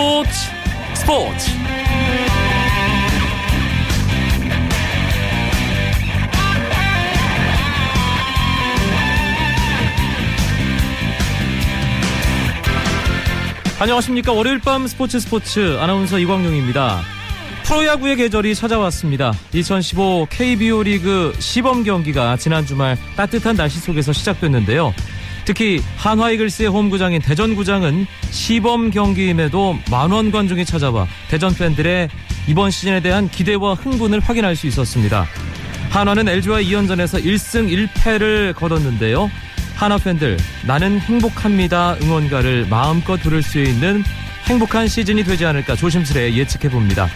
스포츠. 스포츠. 안녕하십니까. 월요일 밤 스포츠 스포츠 아나운서 이광용입니다. 프로야구의 계절이 찾아왔습니다. 2015 KBO 리그 시범 경기가 지난 주말 따뜻한 날씨 속에서 시작됐는데요 특히 한화이글스의 홈구장인 대전구장은 시범 경기임에도 만원 관중이 찾아와 대전 팬들의 이번 시즌에 대한 기대와 흥분을 확인할 수 있었습니다. 한화는 LG와 2연전에서 1승 1패를 거뒀는데요. 한화 팬들 나는 행복합니다 응원가를 마음껏 부를 수 있는 행복한 시즌이 되지 않을까 조심스레 예측해 봅니다.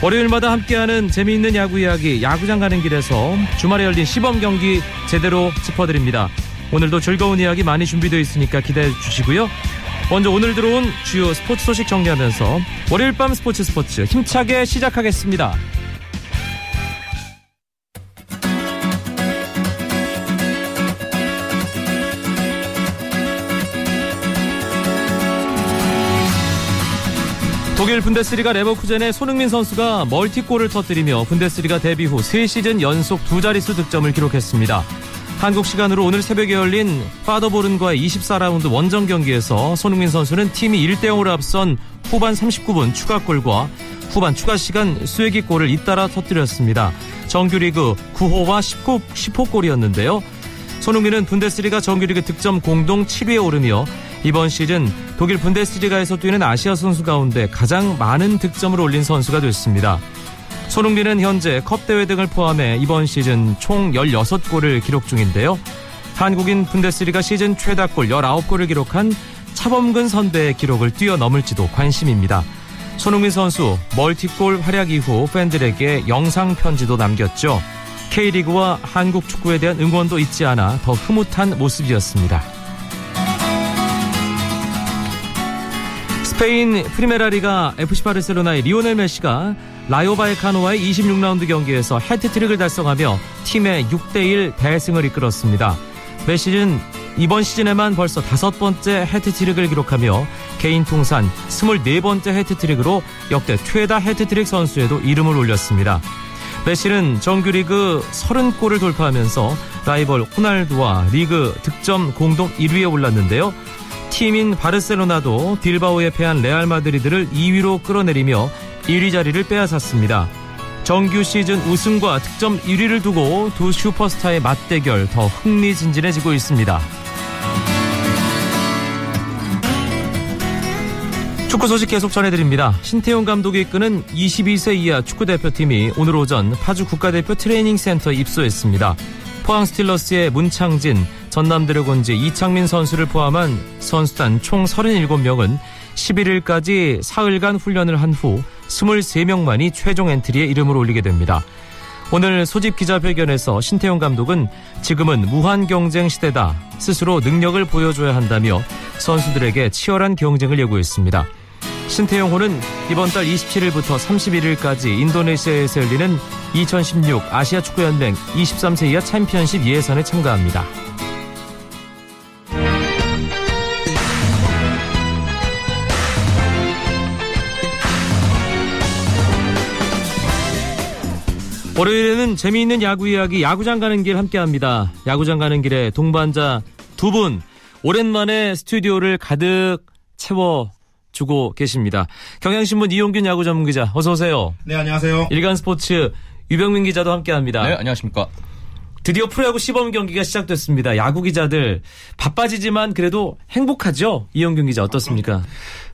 월요일마다 함께하는 재미있는 야구 이야기 야구장 가는 길에서 주말에 열린 시범 경기 제대로 짚어드립니다. 오늘도 즐거운 이야기 많이 준비되어 있으니까 기대해 주시고요. 먼저 오늘 들어온 주요 스포츠 소식 정리하면서 월요일 밤 스포츠 스포츠 힘차게 시작하겠습니다. 독일 분데스리가 레버쿠젠의 손흥민 선수가 멀티골을 터뜨리며 분데스리가 데뷔 후 3시즌 연속 두 자릿수 득점을 기록했습니다. 한국 시간으로 오늘 새벽에 열린 파더보른과의 24라운드 원정 경기에서 손흥민 선수는 팀이 1대 0으로 앞선 후반 39분 추가골과 후반 추가 시간 쐐기골을 잇따라 터뜨렸습니다. 정규리그 9호와 19, 10호 골이었는데요. 손흥민은 분데스리가 정규리그 득점 공동 7위에 오르며 이번 시즌 독일 분데스리가에서 뛰는 아시아 선수 가운데 가장 많은 득점을 올린 선수가 됐습니다. 손흥민은 현재 컵대회 등을 포함해 이번 시즌 총 16골을 기록 중인데요. 한국인 분데스리가 시즌 최다골 19골을 기록한 차범근 선배의 기록을 뛰어넘을지도 관심입니다. 손흥민 선수 멀티골 활약 이후 팬들에게 영상 편지도 남겼죠. K리그와 한국 축구에 대한 응원도 잊지 않아 더 흐뭇한 모습이었습니다. 스페인 프리메라리가 FC 바르셀로나의 리오넬 메시가 라요 바예카노와의 26라운드 경기에서 해트트릭을 달성하며 팀의 6대1 대승을 이끌었습니다. 메시는 이번 시즌에만 벌써 다섯 번째 해트트릭을 기록하며 개인 통산 24번째 해트트릭으로 역대 최다 해트트릭 선수에도 이름을 올렸습니다. 메시는 정규리그 30골을 돌파하면서 라이벌 호날두와 리그 득점 공동 1위에 올랐는데요. 팀인 바르셀로나도 빌바오에 패한 레알 마드리드를 2위로 끌어내리며 1위 자리를 빼앗았습니다. 정규 시즌 우승과 득점 1위를 두고 두 슈퍼스타의 맞대결 더 흥미진진해지고 있습니다. 축구 소식 계속 전해드립니다. 신태용 감독이 이끄는 22세 이하 축구대표팀이 오늘 오전 파주 국가대표 트레이닝센터에 입소했습니다. 포항 스틸러스의 문창진, 전남 드래곤즈 이창민 선수를 포함한 선수단 총 37명은 11일까지 사흘간 훈련을 한 후 23명만이 최종 엔트리에 이름을 올리게 됩니다. 오늘 소집 기자회견에서 신태용 감독은 지금은 무한 경쟁 시대다. 스스로 능력을 보여줘야 한다며 선수들에게 치열한 경쟁을 예고했습니다. 신태용호는 이번 달 27일부터 31일까지 인도네시아에서 열리는 2016 아시아 축구연맹 23세 이하 챔피언십 예선에 참가합니다. 월요일에는 재미있는 야구 이야기 야구장 가는 길 함께합니다. 야구장 가는 길에 동반자 두 분 오랜만에 스튜디오를 가득 채워 주고 계십니다. 경향신문 이용균 야구 전문 기자 어서 오세요. 네 안녕하세요. 일간 스포츠 유병민 기자도 함께합니다. 네 안녕하십니까. 드디어 프로야구 시범 경기가 시작됐습니다. 야구 기자들 바빠지지만 그래도 행복하죠? 이용균 기자 어떻습니까?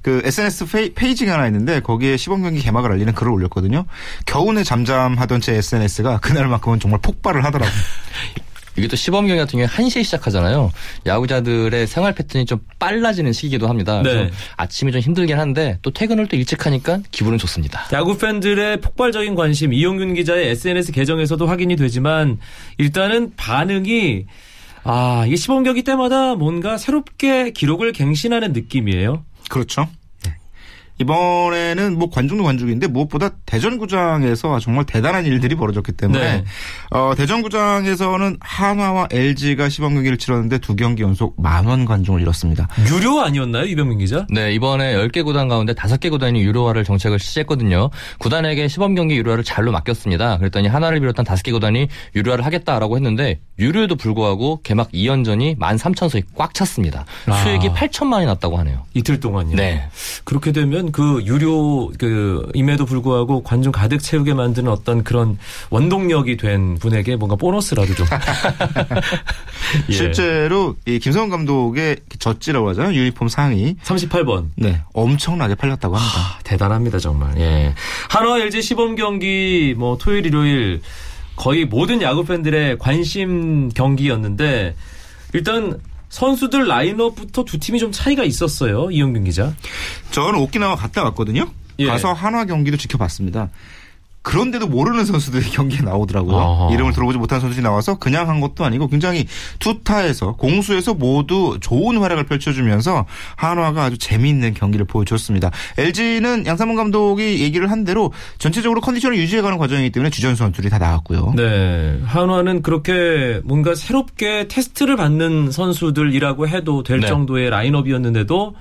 그 SNS 페이지가 하나 있는데 거기에 시범 경기 개막을 알리는 글을 올렸거든요. 겨우내 잠잠하던 제 SNS가 그날만큼은 정말 폭발을 하더라고요. 이게 또 시범 경기 같은 경우에 1시에 시작하잖아요. 야구자들의 생활 패턴이 좀 빨라지는 시기이기도 합니다. 네. 그래서 아침이 좀 힘들긴 한데 또 퇴근을 또 일찍 하니까 기분은 좋습니다. 야구 팬들의 폭발적인 관심 이용균 기자의 SNS 계정에서도 확인이 되지만 일단은 반응이 아 이게 시범 경기 때마다 뭔가 새롭게 기록을 갱신하는 느낌이에요. 그렇죠. 이번에는 뭐 관중도 관중인데 무엇보다 대전구장에서 정말 대단한 일들이 벌어졌기 때문에 네. 어, 대전구장에서는 한화와 LG가 시범 경기를 치렀는데 두 경기 연속 만원 관중을 잃었습니다. 유료 아니었나요, 이병민 기자? 네, 이번에 10개 구단 가운데 5개 구단이 유료화를 정책을 실시했거든요. 구단에게 시범 경기 유료화를 잘로 맡겼습니다. 그랬더니 하나를 비롯한 5개 구단이 유료화를 하겠다라고 했는데 유료에도 불구하고 개막 2연전이 13,000석이 꽉 찼습니다. 아. 수익이 8천만이 났다고 하네요. 이틀 동안요. 네. 그렇게 되면 그 유료 그 임에도 불구하고 관중 가득 채우게 만드는 어떤 그런 원동력이 된 분에게 뭔가 보너스라도 좀. 예. 실제로 이 김성훈 감독의 젖지라고 하잖아요. 유니폼 상이 38번. 네 엄청나게 팔렸다고 합니다. 아, 대단합니다 정말. 예. 한화 LG 시범 경기 뭐 토요일 일요일 거의 모든 야구 팬들의 관심 경기였는데 일단 선수들 라인업부터 두 팀이 좀 차이가 있었어요. 이영균 기자. 저는 오키나와 갔다 왔거든요. 예. 가서 한화 경기도 지켜봤습니다. 그런데도 모르는 선수들이 경기에 나오더라고요. 아하. 이름을 들어보지 못한 선수들이 나와서 그냥 한 것도 아니고 굉장히 투타에서 공수에서 모두 좋은 활약을 펼쳐주면서 한화가 아주 재미있는 경기를 보여줬습니다. LG는 양상문 감독이 얘기를 한 대로 전체적으로 컨디션을 유지해가는 과정이기 때문에 주전 선수들이 다 나왔고요. 네. 한화는 그렇게 뭔가 새롭게 테스트를 받는 선수들이라고 해도 될 네. 정도의 라인업이었는데도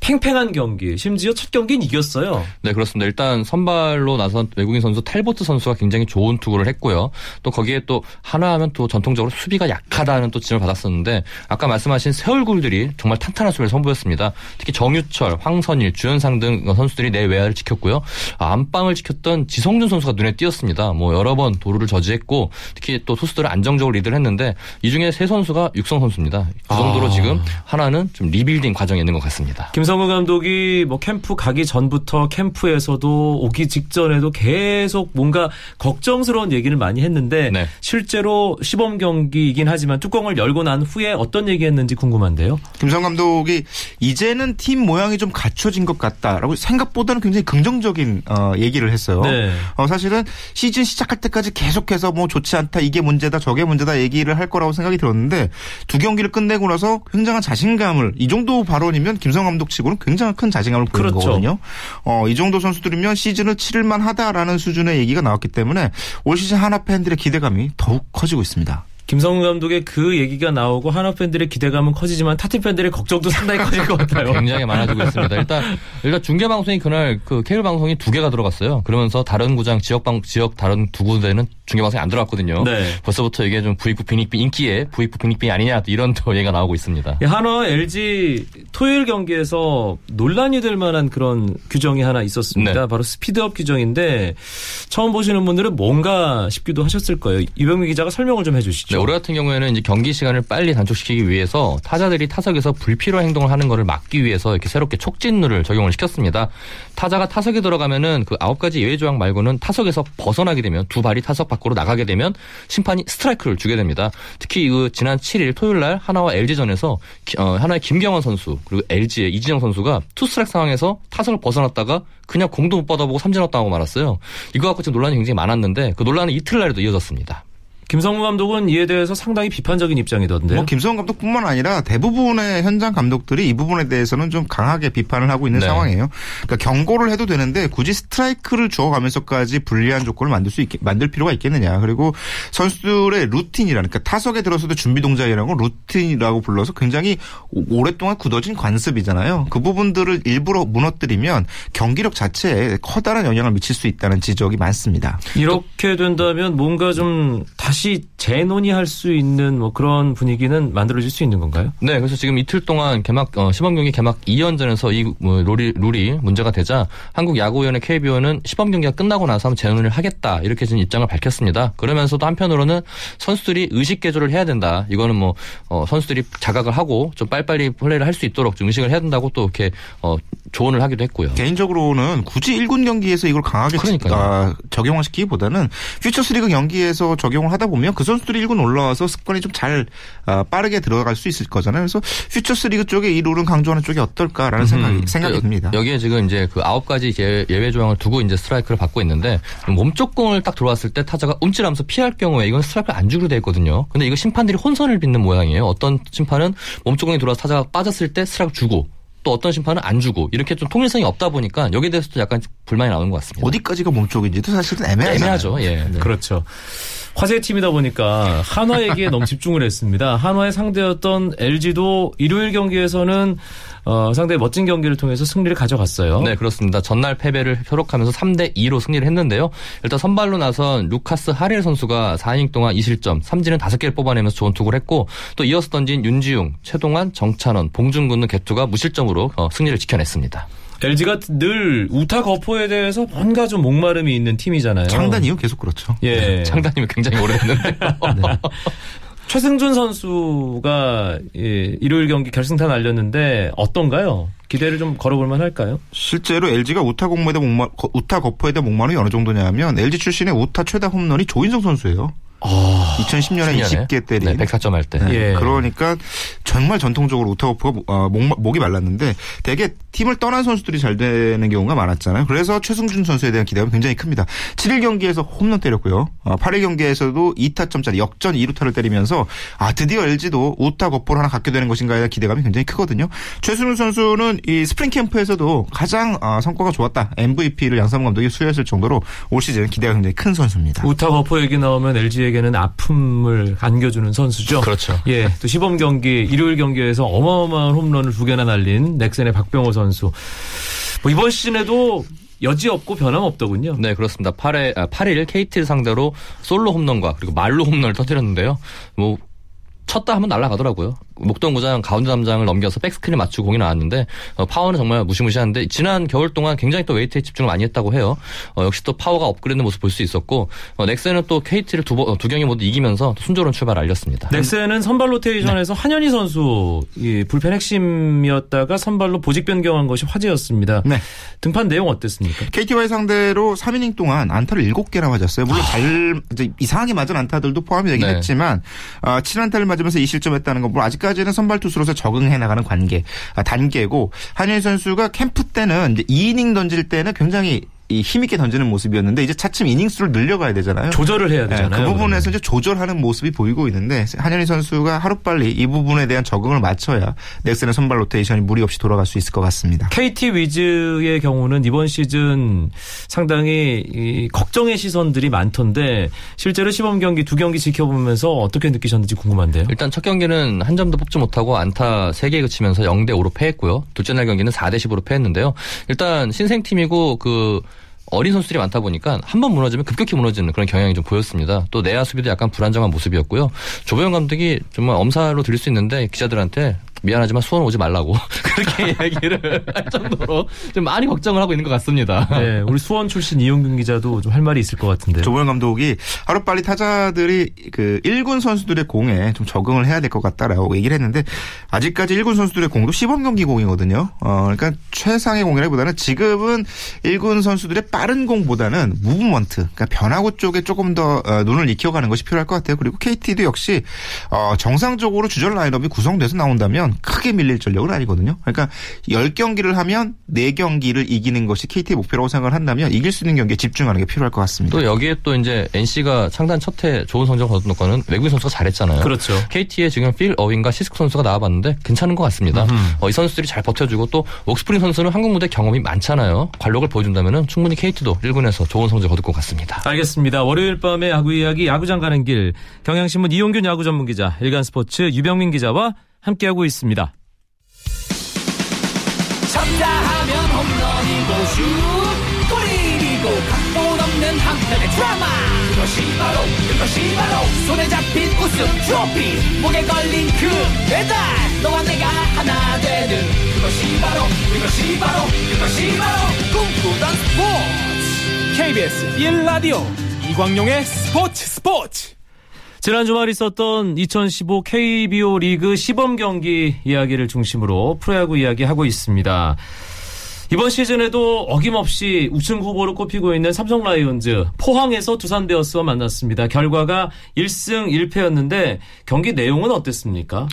팽팽한 경기, 심지어 첫 경기는 이겼어요. 네, 그렇습니다. 일단 선발로 나선 외국인 선수 탈보트 선수가 굉장히 좋은 투구를 했고요. 또 거기에 또 하나 하면 또 전통적으로 수비가 약하다는 또 지적을 받았었는데 아까 말씀하신 새 얼굴들이 정말 탄탄한 수비를 선보였습니다. 특히 정유철, 황선일, 주현상 등 선수들이 내 외야를 지켰고요. 아, 안방을 지켰던 지성준 선수가 눈에 띄었습니다. 뭐 여러 번 도루를 저지했고 특히 또 투수들을 안정적으로 리드를 했는데 이 중에 세 선수가 육성 선수입니다. 그 정도로 아. 지금 한화는 좀 리빌딩 과정에 있는 것 같습니다. 김성근 감독이 뭐 캠프 가기 전부터 캠프에서도 오기 직전에도 계속 뭔가 걱정스러운 얘기를 많이 했는데 네. 실제로 시범 경기이긴 하지만 뚜껑을 열고 난 후에 어떤 얘기했는지 궁금한데요. 김성 감독이 이제는 팀 모양이 좀 갖춰진 것 같다라고 생각보다는 굉장히 긍정적인 어, 얘기를 했어요. 네. 어, 사실은 시즌 시작할 때까지 계속해서 뭐 좋지 않다, 이게 문제다, 저게 문제다 얘기를 할 거라고 생각이 들었는데 두 경기를 끝내고 나서 굉장한 자신감을 이 정도 발언이면 김성 감독 치고는 굉장히 큰 자신감을 보이는 그렇죠. 거거든요. 어, 이 정도 선수들이면 시즌을 치를만 하다라는 수준의 얘기가 나왔기 때문에 올 시즌 하나 팬들의 기대감이 더욱 커지고 있습니다. 김성우 감독의 그 얘기가 나오고 한화 팬들의 기대감은 커지지만 타팀 팬들의 걱정도 상당히 커질 것 같아요. 굉장히 많아지고 있습니다. 일단 일단 중계 방송이 그날 그 케이블 방송이 두 개가 들어갔어요. 그러면서 다른 구장 지역 방 지역 다른 두 군데는 중계 방송이 안 들어갔거든요. 네. 벌써부터 이게 좀 부익부 빈익빈 인기에 부익부 빈익빈이 아니냐 또 이런 또 얘기가 나오고 있습니다. 이 한화 LG 토요일 경기에서 논란이 될 만한 그런 규정이 하나 있었습니다. 네. 바로 스피드업 규정인데 처음 보시는 분들은 뭔가 싶기도 하셨을 거예요. 이병미 기자가 설명을 좀 해주시죠. 네, 올해 같은 경우에는 이제 경기 시간을 빨리 단축시키기 위해서 타자들이 타석에서 불필요한 행동을 하는 것을 막기 위해서 이렇게 새롭게 촉진룰을 적용을 시켰습니다. 타자가 타석에 들어가면은 그 아홉 가지 예외 조항 말고는 타석에서 벗어나게 되면 두 발이 타석 밖 으로 나가게 되면 심판이 스트라이크를 주게 됩니다. 특히 그 지난 7일 토요일 날 한화와 LG전에서 어, 한화의 김경언 선수 그리고 LG의 이진영 선수가 투 스트라이크 상황에서 타석을 벗어났다가 그냥 공도 못 받아보고 삼진아웃 당하고 말았어요. 이거 갖고 지금 논란이 굉장히 많았는데 그 논란은 이튿날에도 이어졌습니다. 김성근 감독은 이에 대해서 상당히 비판적인 입장이던데요. 뭐 김성근 감독뿐만 아니라 대부분의 현장 감독들이 이 부분에 대해서는 좀 강하게 비판을 하고 있는 네. 상황이에요. 그러니까 경고를 해도 되는데 굳이 스트라이크를 주어가면서까지 불리한 조건을 만들 수 있, 만들 필요가 있겠느냐. 그리고 선수들의 루틴이라는 그러니까 타석에 들어서도 준비 동작이라고 루틴이라고 불러서 굉장히 오- 오랫동안 굳어진 관습이잖아요. 그 부분들을 일부러 무너뜨리면 경기력 자체에 커다란 영향을 미칠 수 있다는 지적이 많습니다. 이렇게 된다면 뭔가 좀 다시 재논의할 수 있는 뭐 그런 분위기는 만들어질 수 있는 건가요? 네, 그래서 지금 이틀 동안 개막 어, 시범 경기 개막 2연전에서 이 뭐, 룰이 룰이 문제가 되자 한국 야구위원회 KBO는 시범 경기가 끝나고 나서 한번 재논의를 하겠다 이렇게 지금 입장을 밝혔습니다. 그러면서도 한편으로는 선수들이 의식 개조를 해야 된다. 이거는 뭐 어, 선수들이 자각을 하고 좀 빨리빨리 플레이를 할 수 있도록 좀 의식을 해야 된다고 또 이렇게 어, 조언을 하기도 했고요. 개인적으로는 굳이 1군 경기에서 이걸 강하게. 아, 적용을 시키기보다는 퓨처스리그 경기에서 적용을 하다 보면 그 선수들이 1군 올라와서 습관이 좀잘 빠르게 들어갈 수 있을 거잖아요. 그래서 퓨처스리그 쪽에 이 룰은 강조하는 쪽이 어떨까라는 생각이 생각이 여- 듭니다. 여기에 지금 이제 그 아홉 가지 예- 예외 조항을 두고 이제 스트라이크를 받고 있는데 몸쪽 공을 딱 들어왔을 때 타자가 움찔하면서 피할 경우에 이건 스트라이크를 안 주기로 돼 있거든요. 근데 이거 심판들이 혼선을 빚는 모양이에요. 어떤 심판은 몸쪽 공이 들어와서 타자가 빠졌을 때 스트라이크 주고 또 어떤 심판은 안 주고 이렇게 좀 통일성이 없다 보니까 여기에 대해서도 약간 불만이 나오는 것 같습니다. 어디까지가 몸 쪽인지도 사실은 애매하잖아요. 애매하죠. 예. 네. 그렇죠. 화제 팀이다 보니까 한화에게 너무 집중을 했습니다. 한화의 상대였던 LG도 일요일 경기에서는 어, 상당히 멋진 경기를 통해서 승리를 가져갔어요. 네, 그렇습니다. 전날 패배를 효록하면서 3대 2로 승리를 했는데요. 일단 선발로 나선 루카스 하릴 선수가 4이닝 동안 2실점, 삼진은 5개를 뽑아내면서 좋은 투구를 했고 또 이어서 던진 윤지웅, 최동환, 정찬원, 봉준군은 개투가 무실점으로 어, 승리를 지켜냈습니다. LG가 늘 우타 거포에 대해서 뭔가 좀 목마름이 있는 팀이잖아요. 창단 이후 계속 그렇죠. 예. 창단이면 굉장히 오래됐는데요. 네. 최승준 선수가 예, 일요일 경기 결승타 날렸는데 어떤가요? 기대를 좀 걸어볼 만 할까요? 실제로 LG가 우타 공모에다 목마 우타 거포에 대한 목마름이 어느 정도냐면 LG 출신의 우타 최다 홈런이 조인성 선수예요. 아, 2010년에 20개 때린 네, 104점 할 때. 네. 예. 그러니까 정말 전통적으로 우타거프가 어, 목, 목이 말랐는데 대개 팀을 떠난 선수들이 잘 되는 경우가 많았잖아요. 그래서 최승준 선수에 대한 기대감이 굉장히 큽니다. 7일 경기에서 홈런 때렸고요. 어, 8일 경기에서도 2타점짜리 역전 2루타를 때리면서 아 드디어 LG도 우타 거포를 하나 갖게 되는 것인가에 대한 기대감이 굉장히 크거든요. 최승준 선수는 이 스프링 캠프에서도 가장 어, 성과가 좋았다. MVP를 양상문 감독이 수여했을 정도로 올 시즌 기대가 굉장히 큰 선수입니다. 우타 거포 얘기 나오면 LG에게는 아픔을 안겨주는 선수죠. 그렇죠. 예, 또 시범 경기 일요일 경기에서 어마어마한 홈런을 두 개나 날린 넥센의 박병호 선수. 뭐 이번 시즌에도 여지 없고 변함 없더군요. 네, 그렇습니다. 8회, 아, 8일 KT를 상대로 솔로 홈런과 그리고 만루 홈런을 터뜨렸는데요. 뭐 쳤다 하면 날아가더라고요. 목동구장 가운데 담장을 넘겨서 백스크린 맞추고 공이 나왔는데 어, 파워는 정말 무시무시한데 지난 겨울 동안 굉장히 또 웨이트에 집중을 많이 했다고 해요. 어, 역시 또 파워가 업그레이드 모습 볼 수 있었고 어, 넥센은 또 KT를 두, 번- 어, 두 경기 모두 이기면서 또 순조로운 출발을 알렸습니다. 넥센은 선발 로테이션에서 한현희 선수 이 불펜 핵심이었다가 선발로 보직 변경한 것이 화제였습니다. 네. 등판 내용 어땠습니까? KT와의 상대로 3이닝 동안 안타를 7개나 맞았어요. 물론 잘 이제 이상하게 맞은 안타들도 포함이 되긴 네. 했지만 어, 7안타를 맞으면서 2실점했다는 건뭐 아직까지 는 선발 투수로서 적응해 나가는 관계 아, 단계고 한현희 선수가 캠프 때는 이제 2이닝 던질 때는 굉장히 이 힘있게 던지는 모습이었는데 이제 차츰 이닝 수를 늘려가야 되잖아요. 조절을 해야 네, 되잖아요. 그 부분에서 이제 조절하는 모습이 보이고 있는데 한현희 선수가 하루빨리 이 부분에 대한 적응을 맞춰야 넥센의 선발 로테이션이 무리 없이 돌아갈 수 있을 것 같습니다. KT 위즈의 경우는 이번 시즌 상당히 이 걱정의 시선들이 많던데 실제로 시범 경기 두 경기 지켜보면서 어떻게 느끼셨는지 궁금한데요. 일단 첫 경기는 한 점도 뽑지 못하고 안타 3개 그치면서 0대 5로 패했고요. 둘째 날 경기는 4대 10으로 패했는데요. 일단 신생팀이고 그 어린 선수들이 많다 보니까 한 번 무너지면 급격히 무너지는 그런 경향이 좀 보였습니다. 또 내야 수비도 약간 불안정한 모습이었고요. 조보영 감독이 정말 엄살로 들릴 수 있는데 기자들한테 미안하지만 수원 오지 말라고 그렇게 얘기를 할 정도로 좀 많이 걱정을 하고 있는 것 같습니다. 네, 우리 수원 출신 이용균 기자도 좀 할 말이 있을 것 같은데요. 조보영 감독이 하루빨리 타자들이 그 1군 선수들의 공에 좀 적응을 해야 될 것 같다라고 얘기를 했는데 아직까지 1군 선수들의 공도 시범 경기 공이거든요. 어, 그러니까 최상의 공이라기보다는 지금은 1군 선수들의 빠른 공보다는 무브먼트, 그러니까 변화구 쪽에 조금 더 어, 눈을 익혀가는 것이 필요할 것 같아요. 그리고 KT도 역시 어, 정상적으로 주전 라인업이 구성돼서 나온다면 크게 밀릴 전력은 아니거든요. 그러니까 10경기를 하면 4경기를 이기는 것이 KT의 목표라고 생각을 한다면 이길 수 있는 경기에 집중하는 게 필요할 것 같습니다. 또 여기에 또 이제 NC가 창단 첫 해 좋은 성적을 거둔 거는 외국인 선수가 잘했잖아요. 그렇죠. KT에 지금 필 어윈과 시스코 선수가 나와봤는데 괜찮은 것 같습니다. 어, 이 선수들이 잘 버텨주고 또 옥스프링 선수는 한국 무대 경험이 많잖아요. 관록을 보여준다면 충분히 KT도 1군에서 좋은 성적 거둘 것 같습니다. 알겠습니다. 월요일 밤에 야구 이야기 야구장 가는 길 경향신문 이용균 야구 전문 기자 일간스포츠 유병민 기자와 함께하고 있습니다. 쳤다 하면 홈런이고 슛 골이고 각본 없는 한편의 드라마. 그것이 바로 그것이 바로 손에 잡힌 우승 트로피. 목에 걸린 그 배달 너와 내가 하나 되는. 그것이 바로 그것이 바로 그것이 바로 꿈꾸던 스포츠. KBS 1라디오 이광용의 스포츠 스포츠 지난 주말 있었던 2015 KBO 리그 시범 경기 이야기를 중심으로 프로야구 이야기 하고 있습니다. 이번 시즌에도 어김없이 우승 후보로 꼽히고 있는 삼성 라이온즈 포항에서 두산 베어스와 만났습니다. 결과가 1승 1패였는데 경기 내용은 어땠습니까?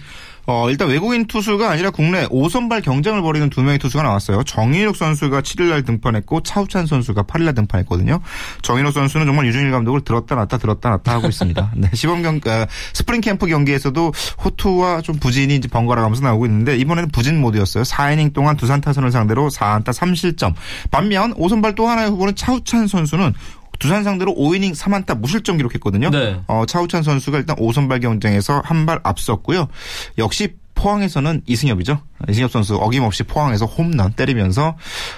어, 일단 외국인 투수가 아니라 국내 5선발 경쟁을 벌이는 두 명의 투수가 나왔어요. 정인욱 선수가 7일날 등판했고 차우찬 선수가 8일날 등판했거든요. 정인욱 선수는 정말 류중일 감독을 들었다 놨다 들었다 놨다 하고 있습니다. 네, 시범 경 어, 스프링 캠프 경기에서도 호투와 좀 부진이 이제 번갈아 가면서 나오고 있는데 이번에는 부진 모드였어요. 4이닝 동안 두산 타선을 상대로 4안타 3실점. 반면 5선발 또 하나의 후보는 차우찬 선수는 두산 상대로 5이닝 3안타 무실점 기록했거든요. 네. 어, 차우찬 선수가 일단 5선발 경쟁에서 한 발 앞섰고요. 역시 포항에서는 이승엽이죠. 이승엽 선수 어김없이 포항에서 홈런 때리면서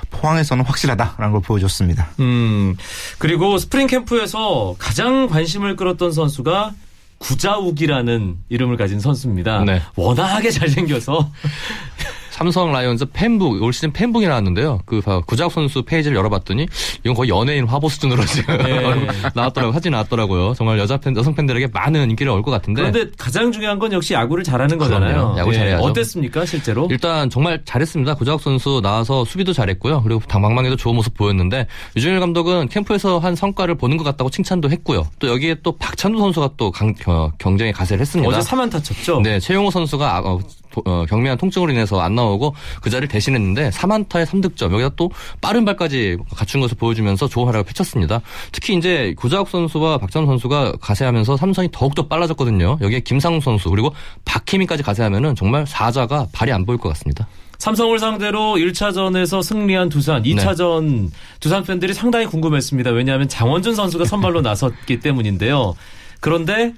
포항에서는 확실하다라는 걸 보여줬습니다. 음, 그리고 스프링 캠프에서 가장 관심을 끌었던 선수가 구자욱이라는 이름을 가진 선수입니다. 네. 워낙에 잘생겨서 삼성 라이온즈 팬북 올 시즌 팬북이 나왔는데요. 그 구작 선수 페이지를 열어봤더니 이건 거의 연예인 화보 수준으로 지금 예. 나왔더라고 사진 나왔더라고요. 정말 여자 팬 여성 팬들에게 많은 인기를 얻을 것 같은데 그런데 가장 중요한 건 역시 야구를 잘하는 거잖아요. 네. 야구 예, 잘해야죠. 어땠습니까 실제로? 일단 정말 잘했습니다. 구자욱 선수 나와서 수비도 잘했고요. 그리고 당방망이도 좋은 모습 보였는데 유준일 감독은 캠프에서 한 성과를 보는 것 같다고 칭찬도 했고요. 또 여기에 또 박찬두 선수가 또 강, 경쟁에 가세를 했습니다. 어제 3안타 쳤죠. 네, 최용호 선수가 아, 어, 도- 어, 경미한 통증으로 인해서 안 나오고 그 자리를 대신했는데 3안타에 3득점 여기다 또 빠른 발까지 갖춘 것을 보여주면서 좋은 활약을 펼쳤습니다. 특히 이제 구자욱 선수와 박찬호 선수가 가세하면서 삼성이 더욱더 빨라졌거든요. 여기에 김상우 선수 그리고 박희민까지 가세하면은 정말 사자가 발이 안 보일 것 같습니다. 삼성을 상대로 1차전에서 승리한 두산, 네. 2차전 두산 팬들이 상당히 궁금했습니다. 왜냐하면 장원준 선수가 선발로 나섰기 때문인데요. 그런데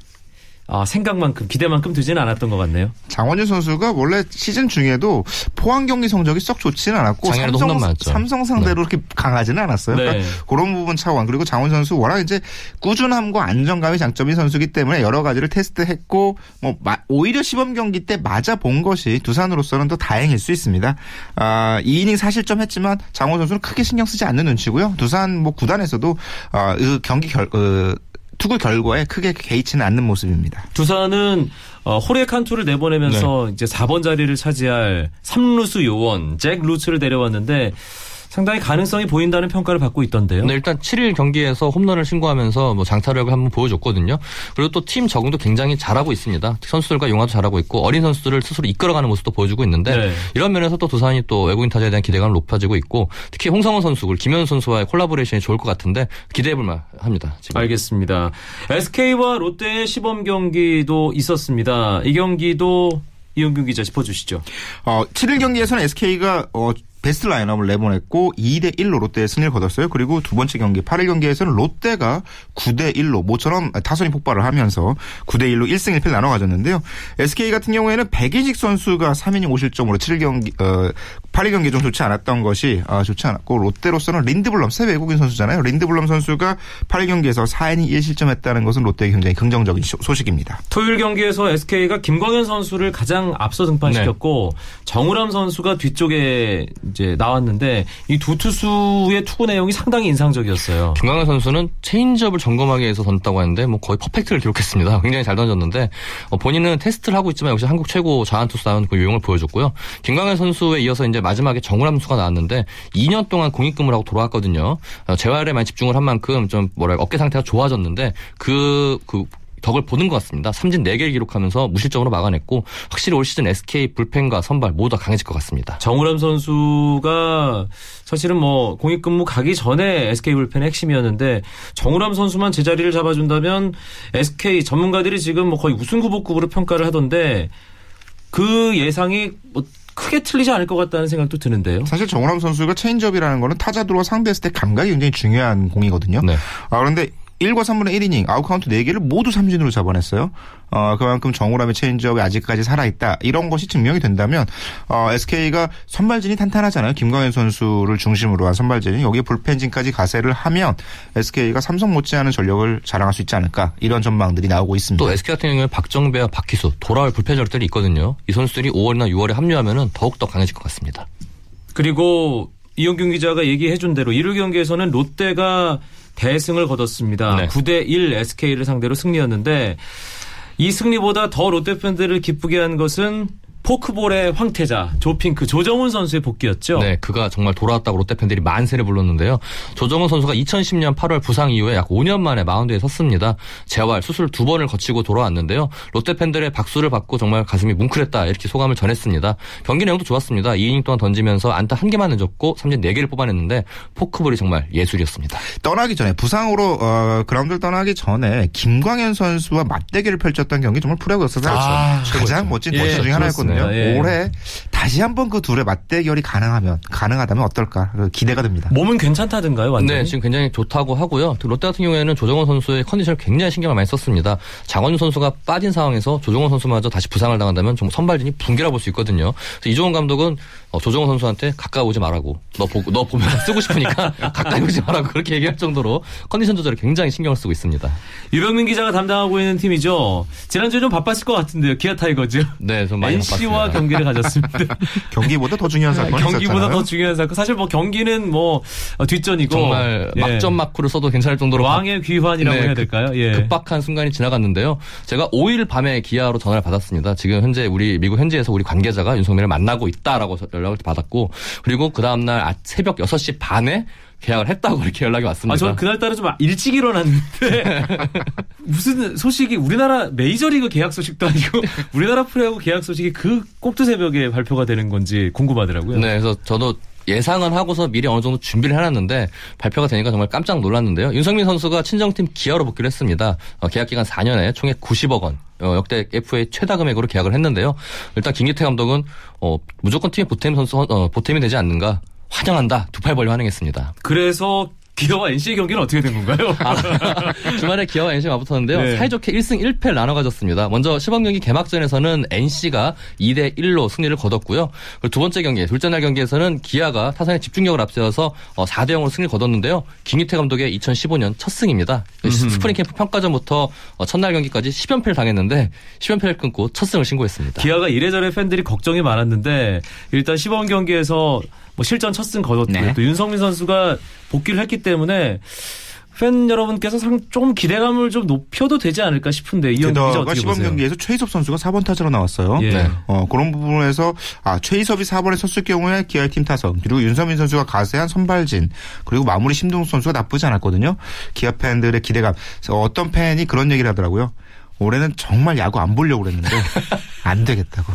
아, 생각만큼 기대만큼 되지는 않았던 것 같네요. 장원준 선수가 원래 시즌 중에도 포항 경기 성적이 썩 좋지는 않았고 삼성. 삼성 상대로 이렇게 강하지는 않았어요. 네. 그러니까 그런 부분 차원 그리고 장원 선수 워낙 이제 꾸준함과 안정감이 장점인 선수기 때문에 여러 가지를 테스트했고 뭐 마- 오히려 시범 경기 때 맞아 본 것이 두산으로서는 더 다행일 수 있습니다. 아, 2이닝 사실점 했지만 장원 선수는 크게 신경 쓰지 않는 눈치고요. 두산 뭐 구단에서도 아, 그 경기 결 어, 투구 결과에 크게 개의치는 않는 모습입니다. 두산은 어, 호르헤 칸투를 내보내면서 이제 4번 자리를 차지할 삼루수 요원 잭 루츠를 데려왔는데 상당히 가능성이 보인다는 평가를 받고 있던데요. 근데 일단 7일 경기에서 홈런을 신고하면서 뭐 장타력을 한번 보여줬거든요. 그리고 또 팀 적응도 굉장히 잘하고 있습니다. 선수들과 융화도 잘하고 있고 어린 선수들을 스스로 이끌어가는 모습도 보여주고 있는데 네. 이런 면에서 또 두산이 또 외국인 타자에 대한 기대감이 높아지고 있고 특히 홍성흔 선수, 김현수 선수와의 콜라보레이션이 좋을 것 같은데 기대해볼 만합니다. 지금. 알겠습니다. SK와 롯데의 시범 경기도 있었습니다. 이 경기도 이용균 기자 짚어주시죠. 어, 7일 경기에서는 SK가 어, 베스트 라인업을 내보냈고 2대 1로 롯데의 승리를 거뒀어요. 그리고 두 번째 경기 8일 경기에서는 롯데가 9대 1로 모처럼 타선이 폭발을 하면서 9대 1로 1승 1패를 나눠 가졌는데요. SK 같은 경우에는 백이직 선수가 3이닝 5실점으로 7일 경기 어 8일 경기 좀 좋지 않았던 것이 아, 좋지 않았고 롯데로서는 린드블럼 새 외국인 선수잖아요. 린드블럼 선수가 8일 경기에서 4이닝 1실점했다는 것은 롯데에 굉장히 긍정적인 소- 소식입니다. 토요일 경기에서 SK가 김광현 선수를 가장 앞서 등판시켰고 정우람 선수가 뒤쪽에 이제 나왔는데 이 두 투수의 투구 내용이 상당히 인상적이었어요. 김광현 선수는 체인지업을 점검하기 위해서 던졌다고 하는데 뭐 거의 퍼펙트를 기록했습니다. 굉장히 잘 던졌는데 어, 본인은 테스트를 하고 있지만 역시 한국 최고 좌완 투수다운 그 위용을 보여줬고요. 김광현 선수에 이어서 이제 마지막에 정우람 선수가 나왔는데 2년 동안 공익근무를 하고 돌아왔거든요. 어, 재활에 많이 집중을 한 만큼 좀 뭐랄까 어깨 상태가 좋아졌는데 그 그 덕을 보는 것 같습니다. 삼진 4개를 기록하면서 무실점으로 막아냈고 확실히 올 시즌 SK 불펜과 선발 모두 다 강해질 것 같습니다. 정우람 선수가 사실은 뭐 공익근무 가기 전에 SK 불펜의 핵심이었는데 정우람 선수만 제자리를 잡아준다면 SK 전문가들이 지금 뭐 거의 우승 후보급으로 평가를 하던데 그 예상이 뭐 크게 틀리지 않을 것 같다는 생각도 드는데요. 사실 정우람 선수가 체인지업이라는 거는 타자들과 상대했을 때 감각이 굉장히 중요한 공이거든요. 네. 아, 그런데 1과 3분의 1이닝 아웃카운트 4개를 모두 삼진으로 잡아냈어요. 어, 그만큼 정우람의 체인지업이 아직까지 살아있다. 이런 것이 증명이 된다면 어, SK가 선발진이 탄탄하잖아요. 김광현 선수를 중심으로 한 선발진이 여기에 불펜진까지 가세를 하면 SK가 삼성 못지않은 전력을 자랑할 수 있지 않을까. 이런 전망들이 나오고 있습니다. 또 SK 같은 경우에 박정배와 박희수 돌아올 불펜저들이 있거든요. 이 선수들이 5월이나 6월에 합류하면 더욱더 강해질 것 같습니다. 그리고 이용균 기자가 얘기해준 대로 1일 경기에서는 롯데가 대승을 거뒀습니다. 네. 9대 1 SK를 상대로 승리였는데 이 승리보다 더 롯데 팬들을 기쁘게 한 것은 포크볼의 황태자 조핑크 조정훈 선수의 복귀였죠. 네, 그가 정말 돌아왔다고 롯데 팬들이 만세를 불렀는데요. 조정훈 선수가 2010년 8월 부상 이후에 약 5년 만에 마운드에 섰습니다. 재활, 수술 두 번을 거치고 돌아왔는데요. 롯데 팬들의 박수를 받고 정말 가슴이 뭉클했다 이렇게 소감을 전했습니다. 경기 내용도 좋았습니다. 2이닝 동안 던지면서 안타 한 개만 내줬고 삼진 4 개를 뽑아냈는데 포크볼이 정말 예술이었습니다. 떠나기 전에 부상으로 어, 그라운드를 떠나기 전에 김광현 선수와 맞대결을 펼쳤던 경기 정말 프로야구였어서 아, 가장 멋진 예, 버스 중에 하나였거든요. 그렇습니다. 예. 올해 다시 한번 그 둘의 맞대결이 가능하면 가능하다면 어떨까 기대가 됩니다. 몸은 괜찮다던가요, 완전히? 네, 지금 굉장히 좋다고 하고요. 롯데 같은 경우에는 조정훈 선수의 컨디션을 굉장히 신경을 많이 썼습니다. 장원준 선수가 빠진 상황에서 조정훈 선수마저 다시 부상을 당한다면 좀 선발진이 붕괴라 볼 수 있거든요. 그래서 이종운 감독은 어, 조정훈 선수한테 가까이 오지 말라고. 너, 보, 너 보면 쓰고 싶으니까 가까이 오지 말라고 그렇게 얘기할 정도로 컨디션 조절에 굉장히 신경을 쓰고 있습니다. 유병민 기자가 담당하고 있는 팀이죠. 지난주에 좀 바빴을 것 같은데요. 기아 타이거즈. 네, 좀 많이 NC와 바빴습니다. 경기를 가졌습니다. 경기보다 더 중요한 사건이 경기보다 있었잖아요. 더 중요한 사건. 사실 뭐 경기는 뭐 어, 뒷전이고 정말 예. 막점 마크를 써도 괜찮을 정도로 왕의 귀환이라고 네, 해야 급- 될까요? 예. 급박한 순간이 지나갔는데요. 제가 5일 밤에 기아로 전화를 받았습니다. 지금 현재 우리 미국 현지에서 우리 관계자가 윤석열을 만나고 있다라고 연락을 받았고 그리고 그 다음날 아- 새벽 6시 반에 계약을 했다고 이렇게 연락이 왔습니다. 아, 저는 그날따라 좀 일찍 일어났는데 무슨 소식이 우리나라 메이저리그 계약 소식도 아니고 우리나라 프로야구 계약 소식이 그 꼭두 새벽에 발표가 되는 건지 궁금하더라고요. 네, 그래서 저도 예상은 하고서 미리 어느 정도 준비를 해놨는데 발표가 되니까 정말 깜짝 놀랐는데요. 윤성민 선수가 친정팀 기아로 복귀를 했습니다. 어, 계약 기간 4년에 총액 90억 원. 어, 역대 FA 최다 금액으로 계약을 했는데요. 일단 김기태 감독은 어, 무조건 팀의 보탬 선수 어, 보탬이 되지 않는가 환영한다 두 팔 벌려 환영했습니다. 그래서 기아와 NC의 경기는 어떻게 된 건가요? 주말에 기아와 NC가 맞붙었는데요. 네. 사이좋게 1승 1패를 나눠 가졌습니다. 먼저 시범 경기 개막전에서는 NC가 2대 1로 승리를 거뒀고요. 그리고 두 번째 경기, 둘째 날 경기에서는 기아가 타선의 집중력을 앞세워서 4대 0으로 승리를 거뒀는데요. 김기태 감독의 2015년 첫 승입니다. 스프링 캠프 평가전부터 어, 첫날 경기까지 10연패를 당했는데 10연패를 끊고 첫 승을 신고했습니다. 기아가 이래저래 팬들이 걱정이 많았는데 일단 시범 경기에서 뭐 실전 첫 승 거뒀고 네. 또 윤석민 선수가 복귀를 했기 때문에 팬 여러분께서 상- 조금 기대감을 좀 높여도 되지 않을까 싶은데 어떻게 시범 보세요? 경기에서 최희섭 선수가 4번 타자로 나왔어요. 예. 네. 어, 그런 부분에서 아, 최희섭이 4번에 섰을 경우에 기아의 팀 타선 그리고 윤서민 선수가 가세한 선발진 그리고 마무리 심동욱 선수가 나쁘지 않았거든요. 기아 팬들의 기대감. 그래서 어떤 팬이 그런 얘기를 하더라고요. 올해는 정말 야구 안 보려고 그랬는데 안 되겠다고.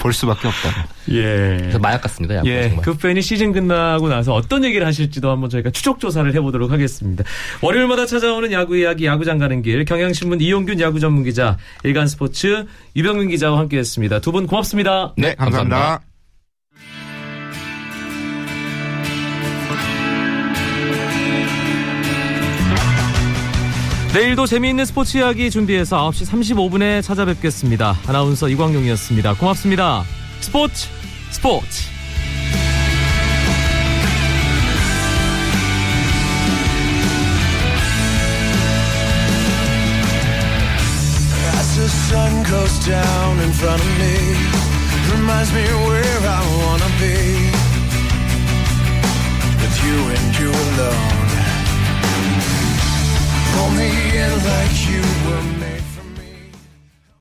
볼 수밖에 없다고. 예. 그래서 마약 같습니다. 야구 예, 정말. 그 팬이 시즌 끝나고 나서 어떤 얘기를 하실지도 한번 저희가 추적 조사를 해보도록 하겠습니다. 월요일마다 찾아오는 야구 이야기, 야구장 가는 길, 경향신문 이용균 야구 전문 기자, 일간스포츠 유병민 기자와 함께했습니다. 두 분 고맙습니다. 네, 감사합니다. 감사합니다. 내일도 재미있는 스포츠 이야기 준비해서 9시 35분에 찾아뵙겠습니다. 아나운서 이광용이었습니다. 고맙습니다. 스포츠 스포츠. Sun goes down in front of me, reminds me where I wanna be. With you and you alone. Pull me in like you were made.